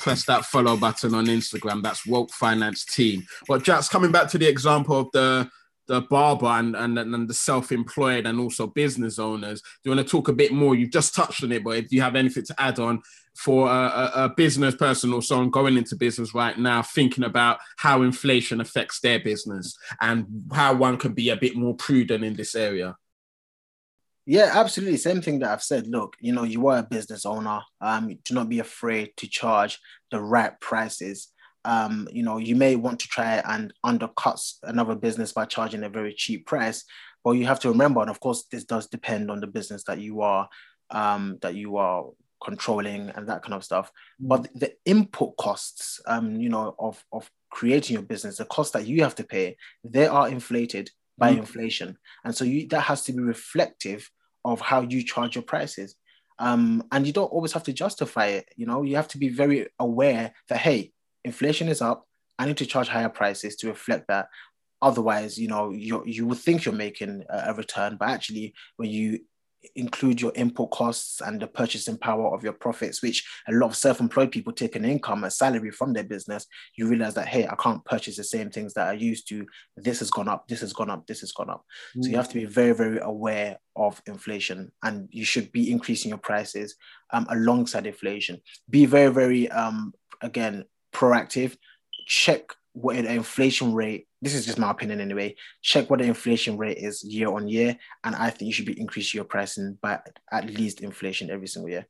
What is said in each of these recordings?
press that follow button on Instagram. That's Woke Finance Team. But Jax coming back to the example of the the barber and, and, and the self-employed and also business owners. Do you want to talk a bit more? You've just touched on it, but if you have anything to add on for a, a, a business person or someone going into business right now, thinking about how inflation affects their business and how one can be a bit more prudent in this area. Yeah, absolutely. Same thing that I've said. Look, you know, you are a business owner. Um, do not be afraid to charge the right prices um, you know, you may want to try and undercut another business by charging a very cheap price, but you have to remember, and of course, this does depend on the business that you are um, that you are controlling and that kind of stuff. Mm. But the input costs, um, you know, of of creating your business, the cost that you have to pay, they are inflated by mm. inflation, and so you, that has to be reflective of how you charge your prices. Um, and you don't always have to justify it. You know, you have to be very aware that hey, inflation is up. I need to charge higher prices to reflect that. Otherwise, you know, you you would think you're making a, a return, but actually, when you include your input costs and the purchasing power of your profits, which a lot of self-employed people take an income, a salary from their business, you realize that hey, I can't purchase the same things that I used to. This has gone up, this has gone up, this has gone up. Mm. So you mm. have to be very, very aware of inflation and you should be increasing your prices um, alongside inflation. Be very, very um, again proactive, check what the inflation rate, this is just my opinion anyway, check what the inflation rate is year on year. And I think you should be increasing your pricing by at least inflation every single year.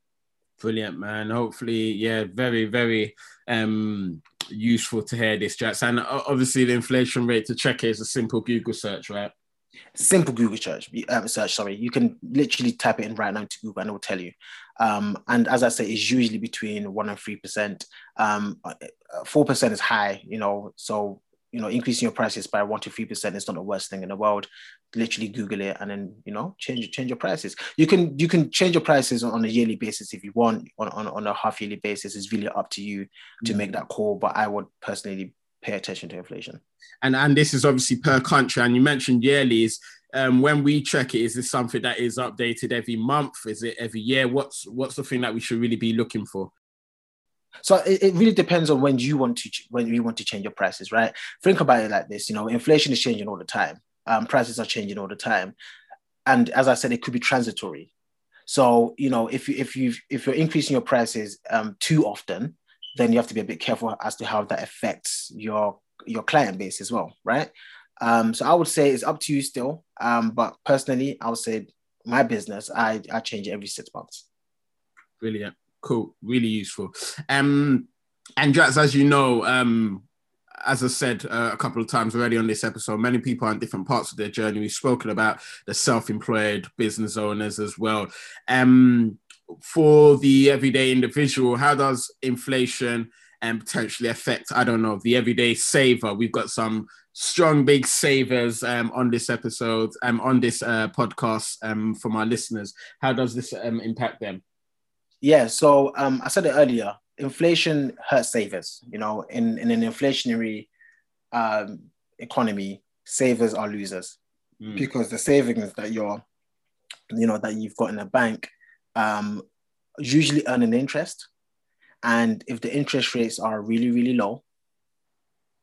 Brilliant, man. Hopefully, yeah, very, very um useful to hear this, Jax. And obviously, the inflation rate to check it is a simple Google search, right? simple Google search, um, search, sorry, you can literally type it in right now to Google and it will tell you. Um, and as I say, it's usually between one and three percent. Um, uh, four percent is high, you know. So you know, increasing your prices by one to three percent is not the worst thing in the world. Literally Google it and then you know change change your prices. You can you can change your prices on a yearly basis if you want. On on, on a half yearly basis, it's really up to you to mm-hmm. make that call. But I would personally pay attention to inflation. And and this is obviously per country. And you mentioned yearly is um, when we check it, is this something that is updated every month? Is it every year? What's what's the thing that we should really be looking for? So it, it really depends on when you want to when you want to change your prices, right? Think about it like this: you know, inflation is changing all the time. Um, prices are changing all the time, and as I said, it could be transitory. So you know, if you if you if you're increasing your prices um, too often, then you have to be a bit careful as to how that affects your your client base as well, right? Um, so I would say it's up to you still. Um, but personally, I would say my business, I, I change it every six months. Brilliant. Cool. Really useful. Um, and Jax, as you know, um, as I said uh, a couple of times already on this episode, many people are in different parts of their journey. We've spoken about the self-employed business owners as well. Um, for the everyday individual, how does inflation and potentially affect, I don't know, the everyday saver? We've got some strong big savers um, on this episode, um, on this uh, podcast um, from our listeners. How does this um, impact them? Yeah, so um, I said it earlier. Inflation hurts savers. You know, in, in an inflationary um, economy, savers are losers mm. because the savings that you're, you know, that you've got in a bank um, usually earn an interest. And if the interest rates are really, really low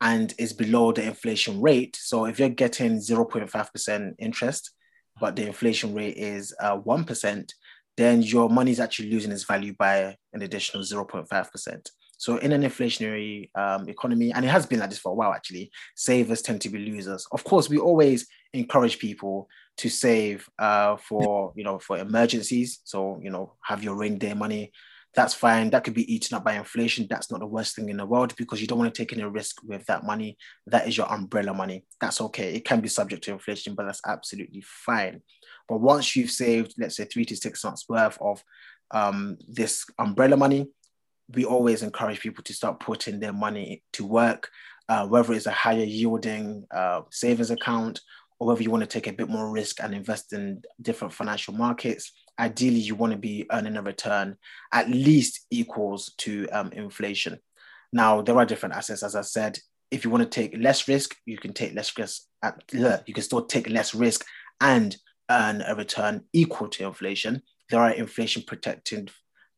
and is below the inflation rate, so if you're getting 0.5% interest, but the inflation rate is uh, 1%, then your money is actually losing its value by an additional 0.5%. So in an inflationary um, economy, and it has been like this for a while actually, savers tend to be losers. Of course, we always encourage people to save uh, for you know for emergencies. So you know have your rainy day money. That's fine. That could be eaten up by inflation. That's not the worst thing in the world because you don't want to take any risk with that money. That is your umbrella money. That's okay. It can be subject to inflation, but that's absolutely fine. But once you've saved, let's say three to six months worth of um, this umbrella money, we always encourage people to start putting their money to work, uh, whether it's a higher yielding uh, savings account or whether you want to take a bit more risk and invest in different financial markets. Ideally, you want to be earning a return at least equals to um, inflation. Now, there are different assets, as I said. If you want to take less risk, you can take less risk. At, you can still take less risk and earn a return equal to inflation. There are inflation protected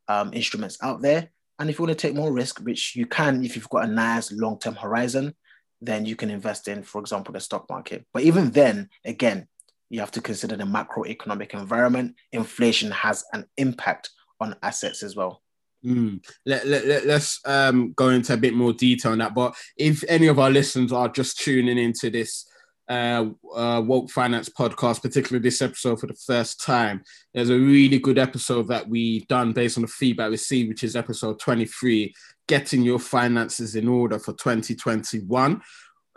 um, instruments out there And if you want to take more risk, which you can if you've got a nice long term horizon, then you can invest in, for example, the stock market. But even then, again, you have to consider the macroeconomic environment. Inflation has an impact on assets as well. Mm. Let, let, let, us um, go into a bit more detail on that. But if any of our listeners are just tuning into this uh, uh, Woke Finance podcast, particularly this episode for the first time, there's a really good episode that we done based on the feedback received, which is episode 23, Getting Your Finances in Order for 2021.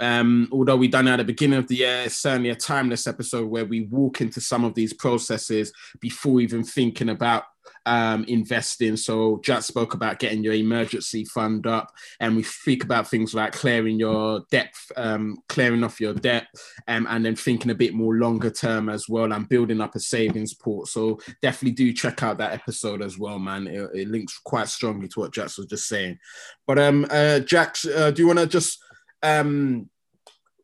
Um, although we done it at the beginning of the year, it's certainly a timeless episode where we walk into some of these processes before even thinking about um, investing. So Jax spoke about getting your emergency fund up, and we speak about things like clearing your debt, um, clearing off your debt, um, and then thinking a bit more longer term as well, and building up a savings port. So definitely do check out that episode as well, man. It, it links quite strongly to what Jax was just saying. But um, uh, Jack, uh, do you want to just um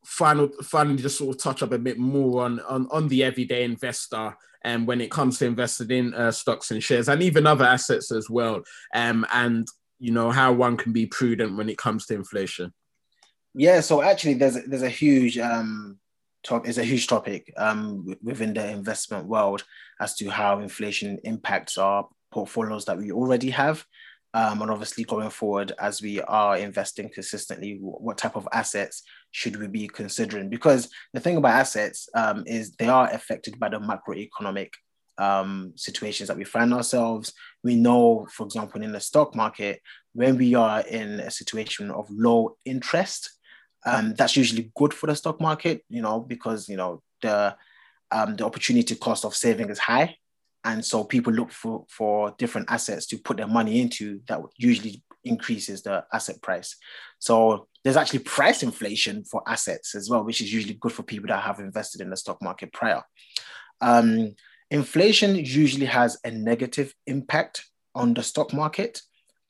final finally just sort of touch up a bit more on on, on the everyday investor and um, when it comes to investing in uh, stocks and shares and even other assets as well um and you know how one can be prudent when it comes to inflation. Yeah so actually there's there's a huge um top is a huge topic um within the investment world as to how inflation impacts our portfolios that we already have um, and obviously, going forward, as we are investing consistently, what type of assets should we be considering? Because the thing about assets um, is they are affected by the macroeconomic um, situations that we find ourselves. We know, for example, in the stock market, when we are in a situation of low interest, um, that's usually good for the stock market, you know, because you know the um, the opportunity cost of saving is high and so people look for for different assets to put their money into that usually increases the asset price so there's actually price inflation for assets as well which is usually good for people that have invested in the stock market prior um, inflation usually has a negative impact on the stock market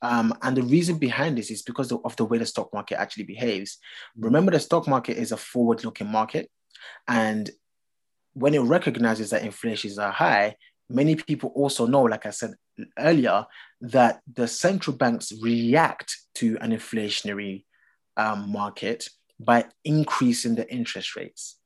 um, and the reason behind this is because of the way the stock market actually behaves. Remember, the stock market is a forward looking market. And when it recognizes that inflations are high, many people also know, like I said earlier, that the central banks react to an inflationary um, market by increasing the interest rates.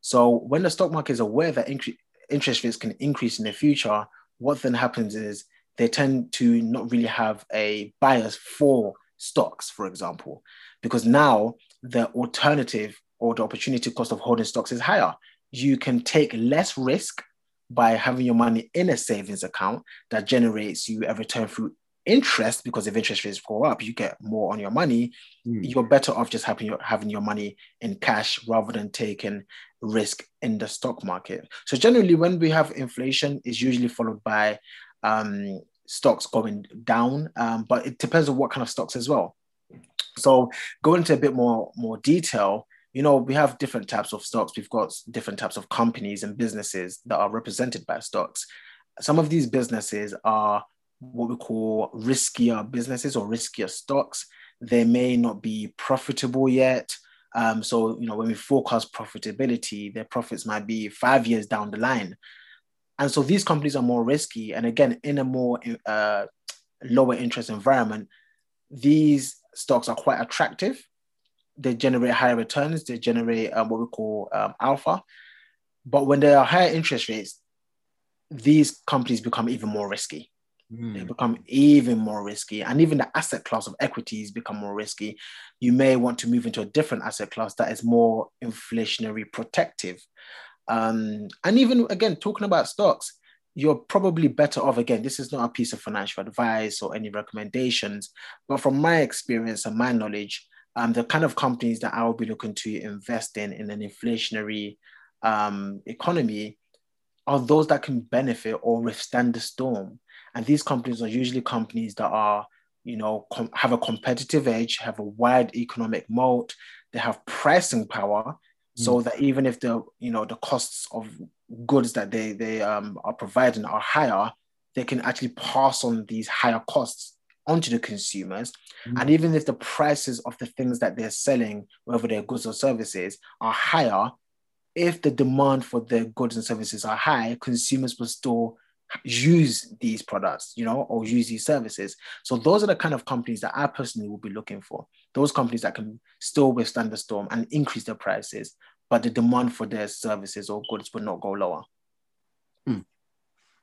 So when the stock market is aware that incre- interest rates can increase in the future, what then happens is they tend to not really have a bias for stocks, for example, because now the alternative or the opportunity cost of holding stocks is higher. You can take less risk by having your money in a savings account that generates you a return through interest because if interest rates go up you get more on your money mm. you're better off just having your having your money in cash rather than taking risk in the stock market. So generally when we have inflation is usually followed by um, stocks going down um, but it depends on what kind of stocks as well. So go into a bit more more detail you know, we have different types of stocks. We've got different types of companies and businesses that are represented by stocks. Some of these businesses are what we call riskier businesses or riskier stocks. They may not be profitable yet. Um, so, you know, when we forecast profitability, their profits might be five years down the line. And so these companies are more risky. And again, in a more uh, lower interest environment, these stocks are quite attractive they generate higher returns, they generate um, what we call um, alpha. But when there are higher interest rates, these companies become even more risky. Mm. They become even more risky. And even the asset class of equities become more risky. You may want to move into a different asset class that is more inflationary protective. Um, and even again, talking about stocks, you're probably better off. Again, this is not a piece of financial advice or any recommendations, but from my experience and my knowledge, um, the kind of companies that I will be looking to invest in in an inflationary um, economy are those that can benefit or withstand the storm. And these companies are usually companies that are, you know, com- have a competitive edge, have a wide economic moat, they have pricing power, mm. so that even if the, you know, the costs of goods that they they um, are providing are higher, they can actually pass on these higher costs onto the consumers. Mm-hmm. And even if the prices of the things that they're selling, whether they're goods or services, are higher, if the demand for the goods and services are high, consumers will still use these products, you know, or use these services. So those are the kind of companies that I personally will be looking for. Those companies that can still withstand the storm and increase their prices, but the demand for their services or goods will not go lower. Hmm.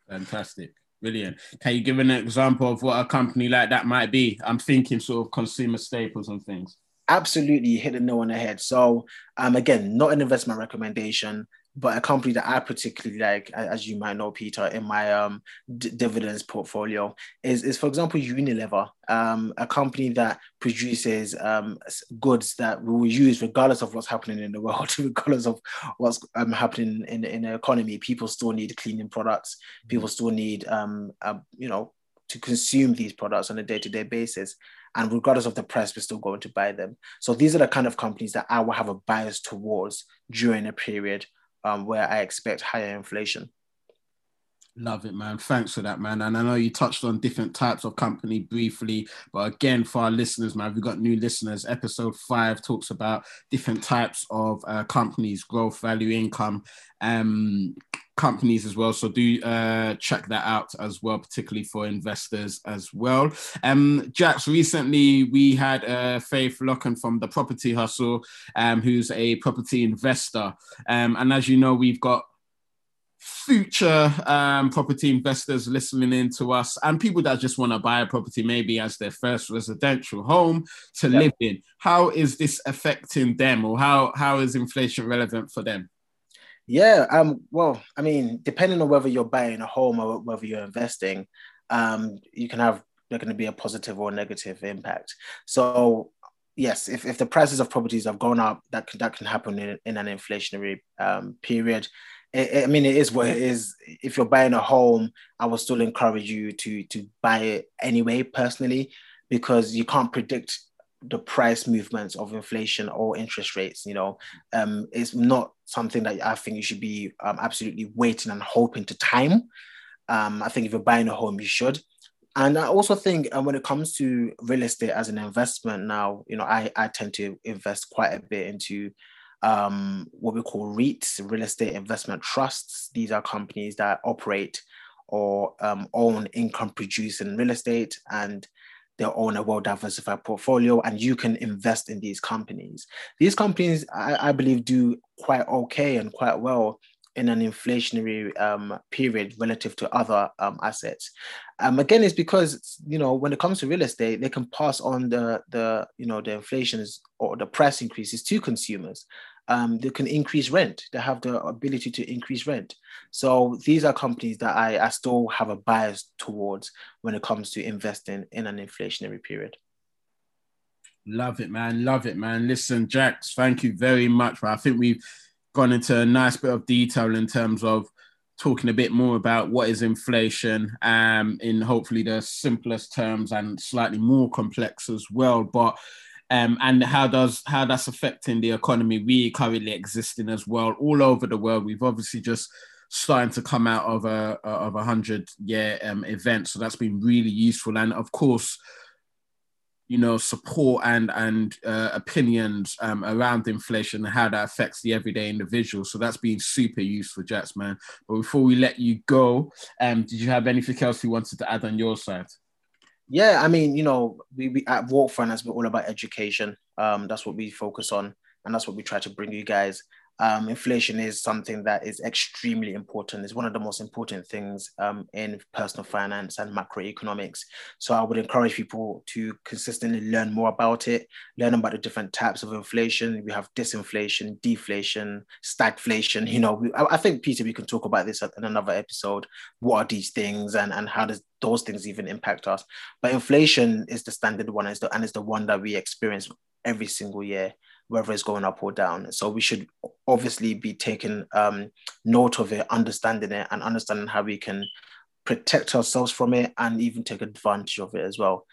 Fantastic. Brilliant. Can you give an example of what a company like that might be? I'm thinking sort of consumer staples and things. Absolutely, hit the nail on the head. So, um, again, not an investment recommendation but a company that I particularly like, as you might know, Peter, in my um, d- dividends portfolio, is, is for example Unilever, um, a company that produces um, goods that we will use regardless of what's happening in the world, regardless of what's um, happening in, in the economy. People still need cleaning products. People still need, um, uh, you know, to consume these products on a day-to-day basis and regardless of the price we're still going to buy them so these are the kind of companies that i will have a bias towards during a period um, where I expect higher inflation. Love it, man. Thanks for that, man. And I know you touched on different types of company briefly, but again, for our listeners, man, we've got new listeners. Episode five talks about different types of uh, companies, growth, value, income, um, companies as well. So do uh, check that out as well, particularly for investors as well. Um, Jax, recently we had uh, Faith Locken from the Property Hustle, um, who's a property investor. Um, and as you know, we've got future um, property investors listening in to us and people that just want to buy a property maybe as their first residential home to yep. live in. How is this affecting them or how how is inflation relevant for them? Yeah um well i mean depending on whether you're buying a home or whether you're investing um you can have there going to be a positive or negative impact. So yes if, if the prices of properties have gone up that can, that can happen in, in an inflationary um, period I mean, it is what it is. If you're buying a home, I would still encourage you to to buy it anyway, personally, because you can't predict the price movements of inflation or interest rates. You know, um, it's not something that I think you should be um, absolutely waiting and hoping to time. Um, I think if you're buying a home, you should. And I also think um, when it comes to real estate as an investment now, you know, I, I tend to invest quite a bit into um, what we call REITs, real estate investment trusts. These are companies that operate or um, own income producing real estate and they own a well diversified portfolio and you can invest in these companies. These companies, I, I believe, do quite okay and quite well in an inflationary um, period relative to other um, assets. Um, again, it's because you know when it comes to real estate, they can pass on the the you know the inflations or the price increases to consumers. Um, they can increase rent. They have the ability to increase rent. So these are companies that I, I still have a bias towards when it comes to investing in an inflationary period. Love it, man. Love it, man. Listen, Jax, thank you very much. I think we've gone into a nice bit of detail in terms of talking a bit more about what is inflation um, in hopefully the simplest terms and slightly more complex as well. But um, and how does how that's affecting the economy we currently exist in as well all over the world. We've obviously just starting to come out of a of a hundred year um, event, so that's been really useful. And of course, you know support and and uh, opinions um, around inflation and how that affects the everyday individual. So that's been super useful, Jax man. But before we let you go, um, did you have anything else you wanted to add on your side? Yeah, I mean, you know, we, we at Woke Finance, we're all about education. Um, that's what we focus on, and that's what we try to bring you guys um, inflation is something that is extremely important. It's one of the most important things um, in personal finance and macroeconomics. So I would encourage people to consistently learn more about it, learn about the different types of inflation. We have disinflation, deflation, stagflation. You know, we, I, think Peter, we can talk about this in another episode. What are these things, and and how does those things even impact us? But inflation is the standard one, the, and it's the one that we experience every single year whether it's going up or down. So we should obviously be taking um, note of it, understanding it, and understanding how we can protect ourselves from it and even take advantage of it as well.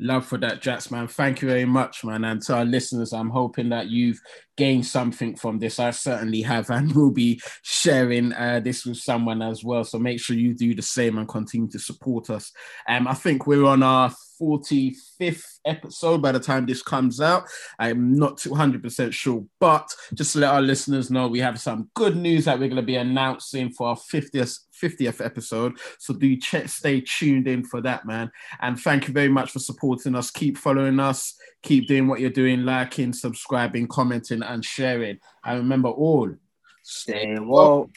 Love for that, Jax, man. Thank you very much, man. And to our listeners, I'm hoping that you've gained something from this. I certainly have, and will be sharing uh, this with someone as well. So make sure you do the same and continue to support us. Um, I think we're on our 45th episode by the time this comes out. I'm not 200% sure, but just to let our listeners know, we have some good news that we're going to be announcing for our 50th 50th episode. So do check, stay tuned in for that, man. And thank you very much for supporting us. Keep following us. Keep doing what you're doing, liking, subscribing, commenting, and sharing. And remember all, stay woke.